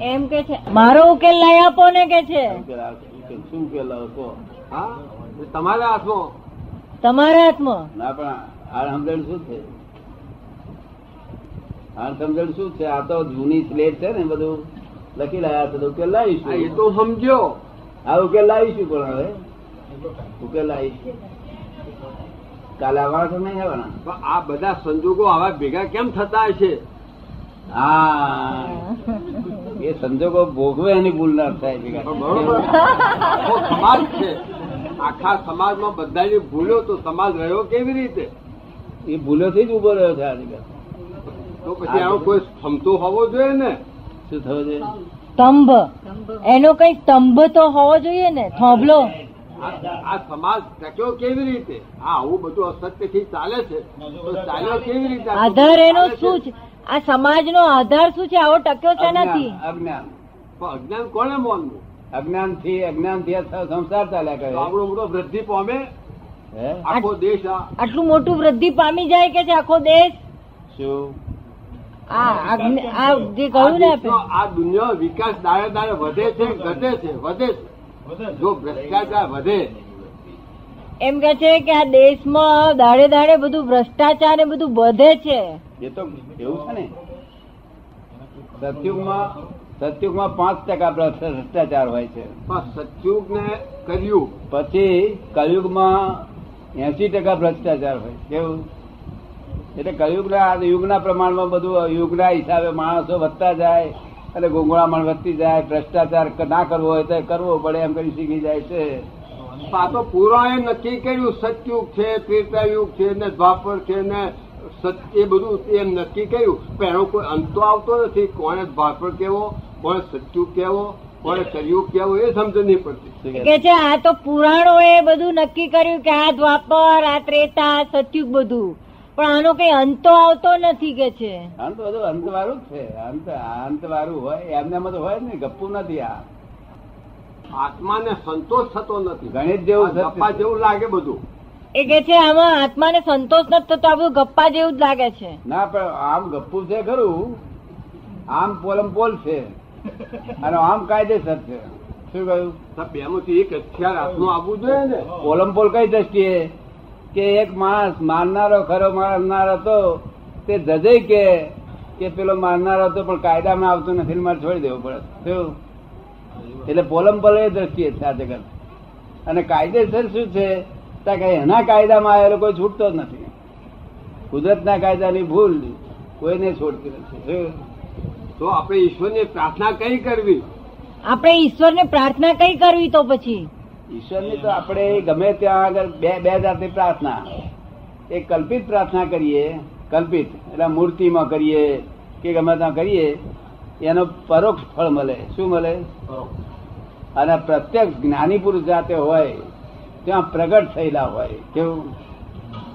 એમ કે છે મારો ઉકેલ લઈ આપો ને કે છે. શું ઉકેલ લાવો હા? તમારા હાથમાં. તમારા હાથમાં. ના પણ આ સમજણ શું છે? આ સમજણ શું છે? આ તો જૂની સ્લેટ છે ને બધું લખી લાયા તો ઉકેલ લાવીશું. એ તો સમજ્યો. આ ઉકેલ લાવીશું પણ હવે. ઉકેલ લાવીશું. કાલે આવવાના નહીં આવવાના? આ બધા સંજોગો આવા ભેગા કેમ થતા હશે? હા. એ સંજોગો ભોગવે એની ભૂલ ના થાય સમાજ છે. આખા સમાજમાં બધાની ભૂલો તો સમાજ રહ્યો કેવી રીતે? એ ભૂલોથી જ ઊભો રહ્યો છે આજકાલ તો પછી આનો કોઈ ક્ષમતો હોવો જોઈએ ને? શું થવો જોઈએ? સ્તંભ. એનો કઈ સ્તંભ તો હોવો જોઈએ ને? થોભલો. આ આ સમાજ ટક્યો કેવી રીતે? આ આવું બધું અસત્યથી ચાલે છે. તો ચાલ્યો કેવી રીતે? આધાર એનો શું છે? આ સમાજનો આધાર શું છે? આવો ટક્યો છે નથી અજ્ઞાન. અજ્ઞાન કોને માનવું અજ્ઞાનથી અજ્ઞાનથી સંસાર ચાલ્યા કરે. આપણો મોટો વૃદ્ધિ પામે? આખો દેશ આટલું મોટું વૃદ્ધિ પામી જાય કે છે આખો દેશ? શું? આ જે કહ્યું ને આ આપણે. દેશનો- આ દુનિયા વિકાસ દાડે દાડે વધે છે ઘટે છે. વધે છે. જો ભ્રષ્ટાચાર વધે એમ કે છે કે આ દેશમાં દાડે દાડે બધું ભ્રષ્ટાચાર ને બધું વધે છે. એ તો એવું છે ને? સત્યુગમાં સત્યુગમાં પાંચ ટકા ભ્રષ્ટાચાર હોય છે. સત્યુગ ને કલયુગ પછી કલયુગમાં એસી ટકા ભ્રષ્ટાચાર હોય કેવું? એટલે કલયુગના આ યુગના પ્રમાણમાં બધું યુગના હિસાબે માણસો વધતા જાય અને ગુંગળામણ વધતી જાય ભ્રષ્ટાચાર ના કરવો હોય તો કરવો પડે એમ કરી શીખી જાય છે. આ તો પુરાણે નક્કી કર્યું સતયુગ છે ત્રેતાયુગ છે ને દ્વાપર છે ને સત એ બધું એમ નક્કી કર્યું. પણ એનો કોઈ અંત તો આવતો નથી. કોને દ્વાપર કેવો કોને સતયુગ કેવો કોને કલયુગ કેવો એ સમજ નહીં પડતી. કે છે આ તો પુરાણો એ બધું નક્કી કર્યું કે આ દ્વાપર આ ત્રેતા સત્યુગ બધું. પણ આનો કઈ અંતો આવતો નથી કે છે? અંત બધું અંત વાળું જ છે. અંત અંત વાળું હોય એમને તો હોય ને ગપ્પું નથી આ. આત્માને સંતોષ થતો નથી. ગણિત જેવું ગપ્પા જેવું લાગે બધું. એ કે છે આમાં આત્માને સંતોષ નથી થતો આ ગપ્પા જેવું જ લાગે છે. ના પણ આમ ગપ્પુ છે ખરું. આમ પોલમ પોલ છે. અને આમ કાયદેસર છે. શું કહ્યું? બેમાંથી એક હથિયાર હાથમાં આવવું જોઈએ ને. પોલમ પોલ કઈ દ્રષ્ટિએ? કે એક માણસ મારનારો ખરો મારનાર હતો તે જજે કે કે પેલો મારનારો હતો પણ કાયદામાં આવતો નથી મારે છોડી દેવો પડે. શું? એટલે પોલમ પલ એ દ્રષ્ટિએ છે આ જગત. અને કાયદેસર શું છે? એના કાયદામાં આવેલો કોઈ છૂટતો જ નથી. કુદરતના કાયદાની ભૂલ કોઈને છોડતી નથી. તો આપણે ઈશ્વરની પ્રાર્થના કઈ કરવી? આપણે ઈશ્વરને પ્રાર્થના કઈ કરવી તો પછી? ઈશ્વરની તો આપણે ગમે ત્યાં આગળ બે બે જાતની પ્રાર્થના. એક કલ્પિત પ્રાર્થના કરીએ કલ્પિત એટલે મૂર્તિમાં કરીએ કે ગમે ત્યાં કરીએ એનો પરોક્ષ ફળ મળે. શું મળે? અને પ્રત્યક્ષ જ્ઞાની પુરુષ જાતે હોય ત્યાં પ્રગટ થયેલા હોય. કેવું?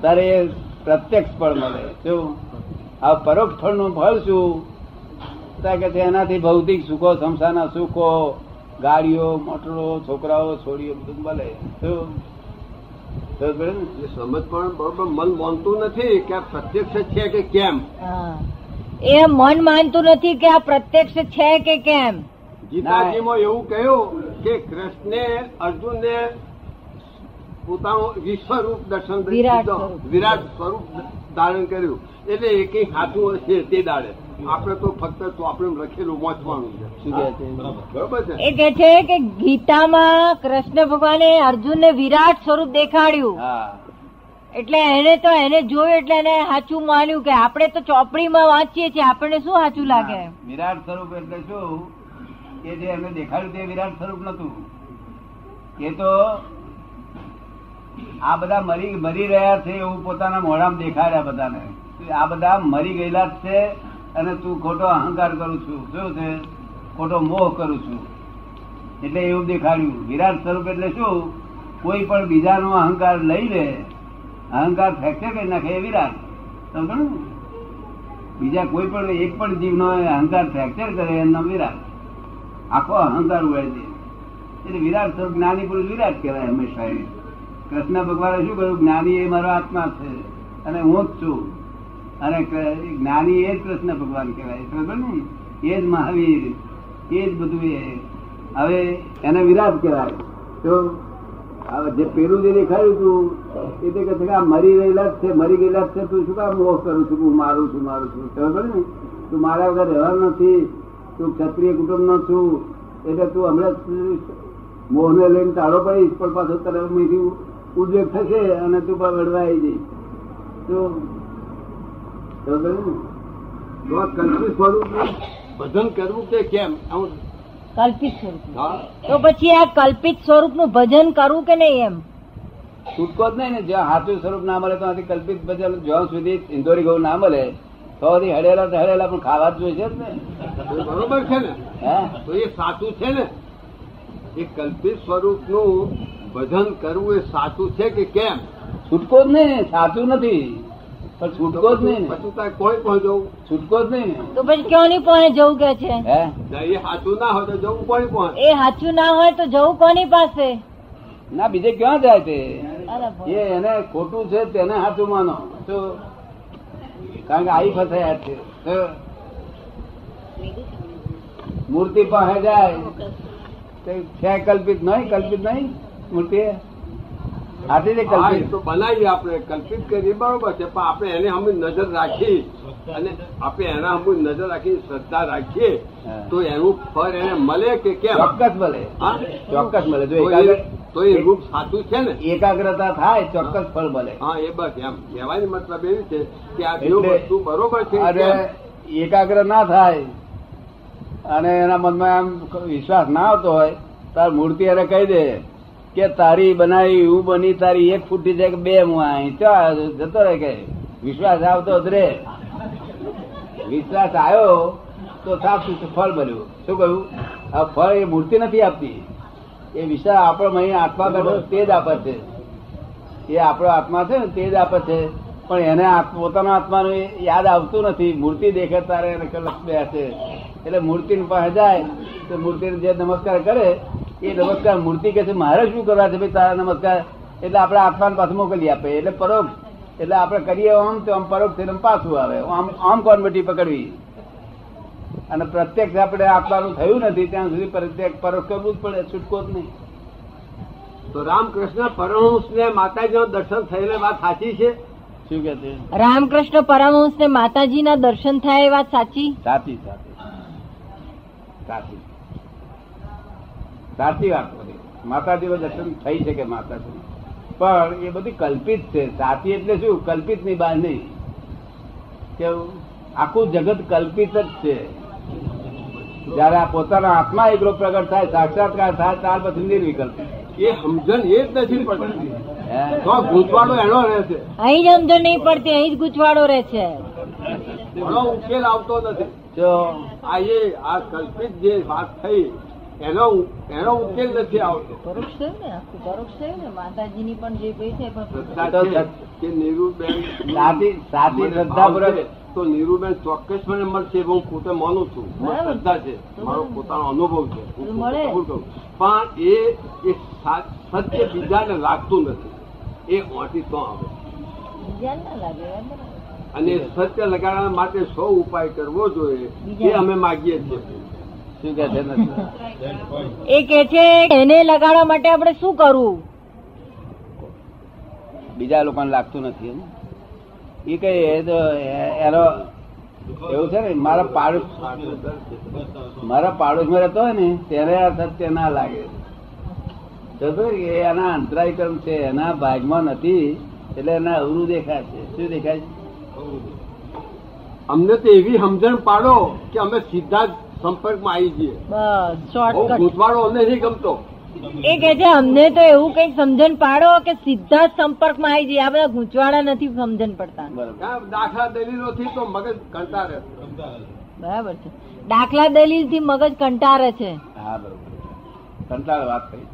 ત્યારે એ પ્રત્યક્ષ ફળ મળે. શું? આ પરોક્ષ ફળનું ફળ શું? તો કે એનાથી ભૌતિક સુખો સંસારના સુખો ગાડીઓ મોટરો છોકરાઓ છોડીઓ બધું મળે. શું? ખબર ને? એ સમજ પણ બરોબર મન માનતું નથી કે આ પ્રત્યક્ષ છે કે કેમ? હા. એ મન માનતું નથી કે આ પ્રત્યક્ષ છે કે કેમ? ગીતાજીમાં એવું કહ્યું કે કૃષ્ણે અર્જુનને પોતાનું વિશ્વરૂપ દર્શન વિરાટ સ્વરૂપ. ધારણ કર્યું. એટલે એ કઈ સાચું હશે તે દાડે. આપણે તો ફક્ત તો આપણે લખેલું વાંચવાનું છે. છે? બરોબર. છે? એ કે છે કે ગીતામાં કૃષ્ણ ભગવાને અર્જુનને વિરાટ સ્વરૂપ દેખાડ્યું. હા. એટલે એને તો એને જોયું એટલે એને સાચું માન્યું કે આપણે તો ચોપડીમાં વાંચીએ છીએ આપણને શું સાચું લાગે? વિરાટ સ્વરૂપ એટલે શું? કે જે એમને દેખાડ્યું તે વિરાટ સ્વરૂપ નતું એ તો આ બધા મરી મરી રહ્યા છે એવું પોતાના મોઢામાં દેખાડ્યા બધાને. આ બધા મરી ગયેલા જ છે અને તું ખોટો અહંકાર કરું છું. શું છે? ખોટો મોહ કરું છું. એટલે એવું દેખાડ્યું. વિરાટ સ્વરૂપ એટલે શું? કોઈ પણ બીજાનો અહંકાર લઈ લે અહંકાર ફ્રેક્ચર કરી નાખે એ વિરાટ. સમજણ? બીજા કોઈ પણ એક પણ જીવનો અહંકાર ફ્રેક્ચર કરે એમનો વિરાટ. આખો અહંકાર હોય છે. એટલે વિરાટ સ્વરૂપ જ્ઞાની પુરુષ વિરાટ કહેવાય હંમેશા એ. કૃષ્ણ ભગવાને શું કહ્યું જ્ઞાની એ મારો આત્મા છે અને હું જ છું. અને જ્ઞાની એ જ કૃષ્ણ ભગવાન કહેવાય. સમજ ને એ જ મહાવીર. એ જ બધું એ. હવે એને વિરાટ કહેવાય. તો, હવે જે પેલું જે દેખાયું તું એ તો કે આ મરી ગયેલા જ છે મરી ગયેલા છે તું શું કામ મોહ કરું છું? હું મારું છું મારું છું. ખબર ને? તું મારા વગર રહેવાનું નથી. તું ક્ષત્રિય કુટુંબ નો છું. એટલે તું હમણાં મોહ ને લઈને તાળો પડીશ પણ પાછો તરફ મીઠી ઉદ્વેગ થશે અને તું પણ વડવાઈ જઈશ. તો ખબર ને? સ્વરૂપનું ભજન કરવું કે કેમ? કલ્પિત સ્વરૂપ. તો પછી આ કલ્પિત સ્વરૂપનું ભજન કરવું કે નહીં એમ? છૂટકો જ નહીં ને જ્યાં સાચું સ્વરૂપ ના મળે તો કલ્પિત ભજન જ્યાં સુધી ઇન્દોરી ઘઉં ના મળે તો હડેલા હડેલા પણ ખાવા જ જોઈએ છે ને. બરોબર છે ને? હે? તો એ સાચું છે ને? એ કલ્પિત સ્વરૂપનું ભજન કરવું એ સાચું છે કે કેમ? છૂટકો જ નહીં સાચું નથી. પણ છૂટકો જ નહીં પછી તારે કોઈ પણ જવું. છૂટકો જ નહીં તો પછી ક્યોની પાસે જવું કે છે? હે? એ સાચું ના હોય તો જવું કોઈ પણ એ સાચું ના હોય તો જવું કોની પાસે? ના બીજે ક્યાં જાય તે? એ એને ખોટું છે તેને હાથું માનો. તો કારણ કે આઈ ફસાયા છે. મૂર્તિ પાસે જાય. છે કલ્પિત નહીં કલ્પિત નહીં મૂર્તિ છે કલ્પિત. તો બનાવીએ આપણે કલ્પિત કરીએ બરોબર છે પણ આપણે એને અમે નજર રાખી અને આપણે એના અમે નજર રાખી શ્રદ્ધા રાખીએ તો એનું ફળ એને મળે કે કેમ? ચોક્કસ મળે. હા? ચોક્કસ મળે. જો તો એ- એકાગ્ર- તો એ રૂપ સાચું છે ને? એકાગ્રતા થાય ચોક્કસ ફળ મળે. હા એ બસ એમ કહેવાનો મતલબ એવી છે કે આ બે વસ્તુ બરોબર છે અરે એકાગ્ર ના થાય અને એના મનમાં આમ વિશ્વાસ ના આવતો હોય તાર મૂર્તિ એને કહી દે. કે તારી બનાવી એવું બની, તારી એક ફૂટી જાય કે બે ચા જતો રહે કે વિશ્વાસ આવતો જ રે વિશ્વાસ આવ્યો તો સાફ ફળ બન્યું. શું કહ્યું? આ ફળ એ મૂર્તિ નથી આપતી. એ વિશ્વાસ આપણો અહીં આત્મા બેઠો તે જ આપે છે. એ આપણો આત્મા છે ને તે જ આપે છે. પણ એને પોતાના આત્માનું યાદ આવતું નથી. મૂર્તિ દેખે તારે એને બે છે એટલે મૂર્તિ પાસે જાય તો મૂર્તિને જે નમસ્કાર કરે એ નમસ્કાર મૂર્તિ કે છે મારે શું કરવા છે ભાઈ? તારા નમસ્કાર. એટલે આપણે આત્માને પાછું મોકલી આપે એટલે પરોક્ષ. એટલે આપણે કરીએ આમ તો આમ પરોક્ષ થઈને પાછું આવે. આમ આમ કોન્વર્ટી પકડવી. અને પ્રત્યક્ષ આપણે આપવાનું થયું નથી ત્યાં સુધી પ્રત્યક્ષ પરોક્ષ કરવું જ પડે છૂટકો જ નહીં. તો રામકૃષ્ણ પરમહંસ ને માતાજીનો દર્શન થયેલી વાત સાચી છે? શું કે છે? રામકૃષ્ણ પરમહંસ ને માતાજીના દર્શન થાય એ વાત સાચી? સાચી સાચી. સાચી. સાચી વાત બધી માતાજીનો દર્શન થઈ શકે માતાજી. પણ એ બધી કલ્પિત છે. સાચી એટલે શું? કલ્પિતની બહાર નહીં. કેવું આખું જગત કલ્પિત જ છે. જયારે આ પોતાના આત્મા એકલો પ્રગટ થાય સાક્ષાત્કાર થાય ત્યાર પછી નિર્વિકલ્પ એ સમજણ એ જ નથી પડતી? તો ગૂંચવાડો એનો રહે છે. અહીં જ સમજણ નહીં પડતી અહીં જ ગૂંચવાડો રહે છે. ઘણો ઉકેલ આવતો નથી. જો આ એ આ કલ્પિત જે વાત થઈ એનો એનો ઉકેલ નથી આવતો. પરોક્ષ ને આખું પરોક્ષ ને માતાજીની પણ જે કહી છે પણ કે નીરુબેન સાથી સાથી મને શ્રદ્ધા ભાવ તો નીરુબેન ચોક્કસ મને મળશે હું પોતે માનું છું. શ્રદ્ધા છે. મારો પોતાનો અનુભવ છે. પણ એ એ સત્ય બીજાને લાગતું નથી. એ ઓટી તો આવે. બીજાને લાગે અને સત્ય લગાડવા માટે સૌ ઉપાય કરવો જોઈએ. એ અમે માગીએ છીએ. શું કે છે એ કે છે એને લગાડવા માટે આપણે શું કરવું? બીજા લોકોને લાગતું નથી એ કઈ એનો એવું છે ને મારા પાડોશ મારા પાડોશમાં રહેતો હોય ને તેને અસત્ય સત્ય ના લાગે. એના અંતરાય કર્મ છે એના ભાગમાં નથી એટલે એના અવરું દેખાય છે. શું દેખાય છે? અમને તો એવી સમજણ પાડો કે અમે સીધા જ સંપર્કમાં આવી જઈએ. બસ ગૂંચવાડો અમને નહીં ગમતો. એ કે છે અમને તો એવું કઈ સમજણ પાડો કે સીધા સંપર્કમાં આવી જઈએ. આ બધા ગૂંચવાડા નથી સમજણ પડતા. દાખલા દલીલો થી તો મગજ કંટાળે. બરાબર છે. દાખલા દલીલથી મગજ કંટાળે છે. હા બરોબર કંટાળો વાત થઈ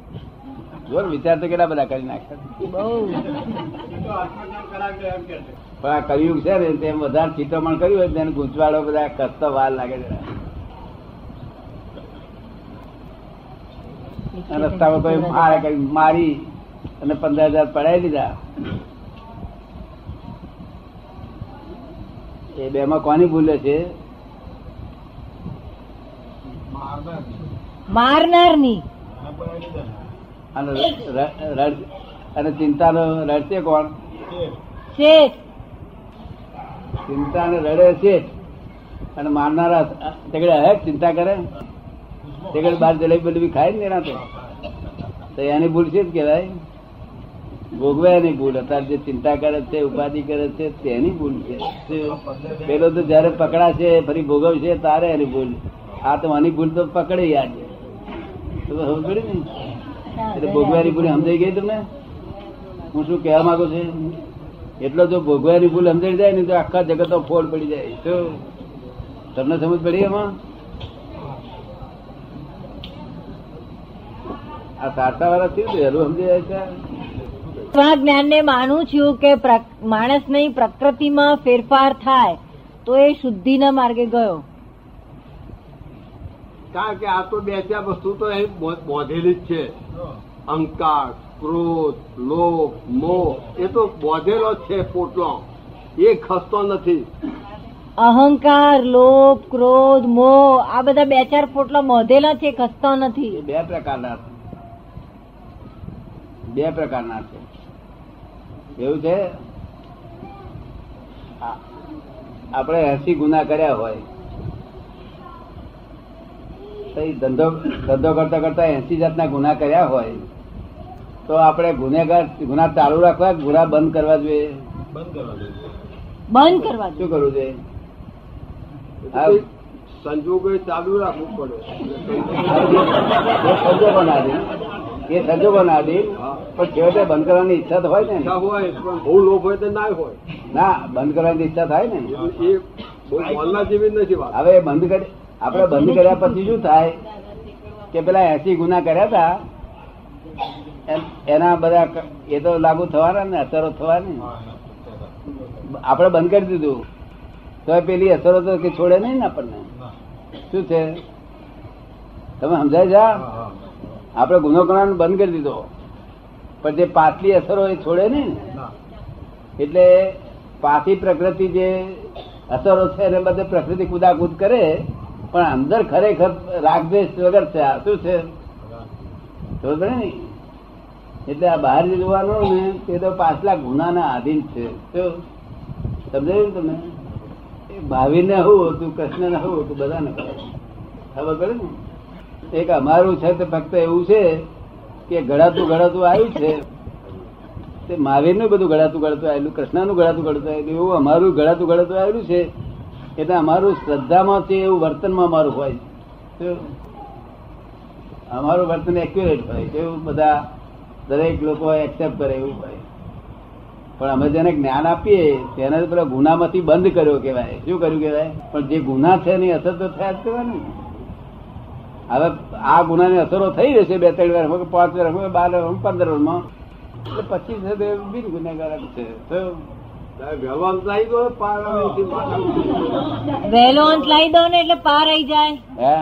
જો વિચાર તો કેટલા બધા કરી નાખ્યા? બહુ. પણ આ કર્યું છે ને તેમ વધારે ચિત્રમણ કર્યું હોય તેને ગૂંચવાડો બધા કસતો વાર લાગે છે. રસ્તામાં કોઈ મારે કઈ મારી અને પંદર હજાર પડાવી દીધા. એ બે માં કોની ભૂલે છે મારનારની. અને અને ચિંતાનો રડશે કોણ? શેઠ. ચિંતા ને રડે છે અને મારનારા તેગડે હે ચિંતા કરે? તેગડે બાર જલેબી બલેબી ખાય ને એના તો? એની ભૂલ છે જ કહેવાય. ભોગવે એની ભૂલ. અત્યારે જે ચિંતા કરે છે, ઉપાધિ કરે છે, તેની ભૂલ છે. પેલો તો જયારે પકડાશે, ફરી ભોગવશે, તારે એની ભૂલ. આ તો આની ભૂલ તો પકડે યાદ પડી ને એટલે ભોગવાની ભૂલ સમજાઈ ગઈ તમને? હું શું કહેવા માંગુ છું? એટલો જો ભોગવાની ભૂલ સમજાઈ જાય ને તો આખા જગત ફોડ પડી જાય. તો તમને સમજ પડી એમાં? આ સાચા વાળા થયું વહેલું જાય છે. જ્ઞાન ને માનું છું કે પ્ર- માણસની પ્રકૃતિમાં ફેરફાર થાય તો એ શુદ્ધિના માર્ગે ગયો. કારણ કે આ તો બે ચાર વસ્તુ તો એ બોધેલી જ છે. અહંકાર ક્રોધ લોભ મોહ એ તો બોધેલો જ છે પોટલો એ ખસતો નથી. અહંકાર લોભ ક્રોધ મોહ આ બધા બે ચાર પોટલા મોધેલા છે ખસતો નથી. બે પ્રકારના બે પ્રકારના છે. એવું છે? આપણે હસી ગુના કર્યા હોય. તો ધંધો ધંધો કરતા કરતા એસી જાતના ગુના કર્યા હોય તો આપણે ગુનેગાર ગુના ચાલુ રાખવા ગુના બંધ કરવા જોઈએ? બંધ કરવા દો શું કરવું જોઈએ. સંજોગો ચાલુ રાખવું પડે. એ સંજોગોના આધીન હા. પણ છેવટે બંધ કરવાની ઈચ્છા તો હોય ને. હોય બહુ લોભ હોય તો ના હોય. ના બંધ કરવાની ઈચ્છા થાય ને. એ જેવી નથી વાત. હવે બંધ કરી આપણે બંધ કર્યા પછી શું થાય? કે પેલા એસી ગુના કર્યા હતા એના બધા એ તો લાગુ થવાના ને અસરો થવાની. આપણે બંધ કરી દીધું. તો એ પેલી અસરો તો કે છોડે નહીં ને આપણને. શું છે? તમે સમજાય આ? આપણે ગુનો કરવાનો બંધ કરી દીધો. પણ જે પાછલી અસરો એ છોડે ને એટલે પાછી પ્રકૃતિ જે અસરો છે એને બધે પ્રકૃતિ કુદાકુદ કરે પણ અંદર ખરેખર રાગદ્વેષ વગર છે. આ શું છે? ખબર ને એટલે આ બહાર જે જોવાનું ને તે તો પાછલા ગુનાના આધીન છે. સમજાયું ને તમને ભાવિને હું હતું કૃષ્ણને હું હતું બધાને ખબર પડે ને? એક અમારું છે તે ફક્ત એવું છે કે ઘડાતું ઘડાતું આવ્યું છે. તે મહાવીરનું બધું ઘડાતું ઘડાતું આવેલું કૃષ્ણનું ઘડાતું આવેલું, એવું અમારું ઘડાતું ઘડાતું આવેલું છે. એટલે અમારું શ્રદ્ધામાં છે એવું વર્તનમાં અમારું હોય. અમારું વર્તન એક્યુરેટ હોય એવું બધા દરેક લોકો એક્સેપ્ટ કરે એવું હોય. પણ અમે જેને જ્ઞાન આપીએ, તેને પેલા ગુનામાંથી બંધ કર્યો કેવાય શું કર્યું કેવાય પણ જે ગુના છે એની અસર તો થયા જ કહેવાય ને. હવે આ ગુનાની અસરો થઈ રહેશે બે ત્રણ વાર કે પાંચ વાર બાર વર્ષમાં પંદર વર્ષમાં એટલે પછી છે તે બિન ગુનેગાર છે. તો વ્યવહાર લાવી દો પાર વહેલો અંત લાવી દો ને એટલે પાર આવી જાય. હે?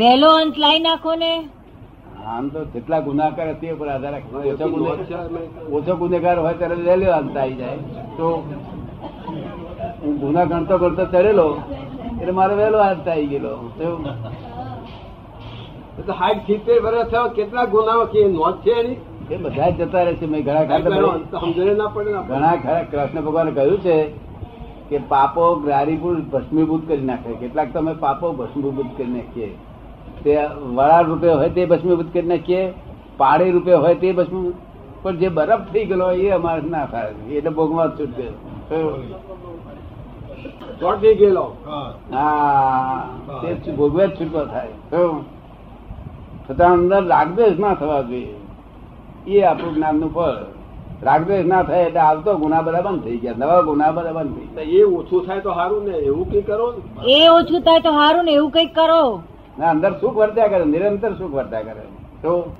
વહેલો અંત લાવી નાખો ને. આમ તો જેટલા ગુના કરે તે ઉપર આધાર રાખે ઓછો ગુનેગાર હોય ત્યારે વહેલો અંત આવી જાય. તો હું ગુના ગણતો ગણતો ચડેલો એટલે મારે વહેલો અંત આવી ગયેલો. તો એ સાઠ સિત્તેર વર્ષ થયો કેટલા ગુનાઓ કે નોંધ છે એની? એ બધા જતા રહે છે મેં ઘણા સમજણે ના પડે ઘણા ખરા કૃષ્ણ ભગવાને કહ્યું છે કે પાપો ગ્રારીપુર ભસ્મીભૂત કરી નાખે. કેટલાક તમે પાપો ભસ્મીભૂત કરી નાખીએ. તે વડા રૂપે હોય તે ભસ્મીભૂત કરી નાખીએ. પાડી રૂપે હોય તે ભસ્મીભૂત. પણ જે બરફ થઈ ગયેલો એ અમારે ના થાય. એટલે ભોગમાં છૂટ ગયો. થઈ ગયેલો. હા. તે ભોગવે જ છૂટકો થાય? છતાં અંદર રાગદ્વેષ ના થવા જોઈએ. એ આપણું જ્ઞાનનું ફળ. રાગદ્વેષ ના થાય એટલે આવતો ગુના બધા બંધ થઈ ગયા. નવા ગુના બધા બંધ થઈ તો એ ઓછું થાય તો સારું ને એવું કઈ કરો? એ ઓછું થાય તો સારું ને એવું કંઈક કરો. ના અંદર સુખ વર્ત્યા કરે નિરંતર સુખ વર્ત્યા કરે. તો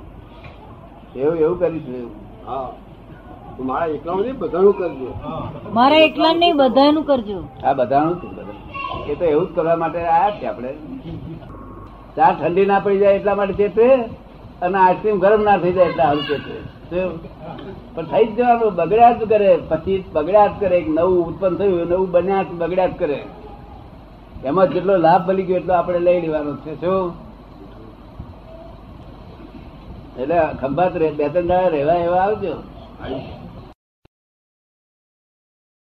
એવું એવું કરીશું હા. મારા એકલા નહીં બધાનું કરજો. મારા એકલા નહીં બધાનું કરજો. આ બધાનું એ તો એવું જ કરવા માટે આયા છે આપણે. ચા ઠંડી ના પડી જાય એટલા માટે ચેતવે અને આઈસ્ક્રીમ ગરમ ના થઈ જાય એટલા હાલ ચેતવે પણ થઈ જ જવાનું. બગડ્યા જ કરે. પછી બગડ્યા જ કરે. નવું ઉત્પન્ન થયું નવું બન્યા જ, બગડ્યા જ કરે. એમાં જેટલો લાભ મળી ગયો એટલો આપણે લઈ લેવાનો છે. શું? એટલે ખંભાત બે ત્રણ દાડા રહેવા એવા આવજો.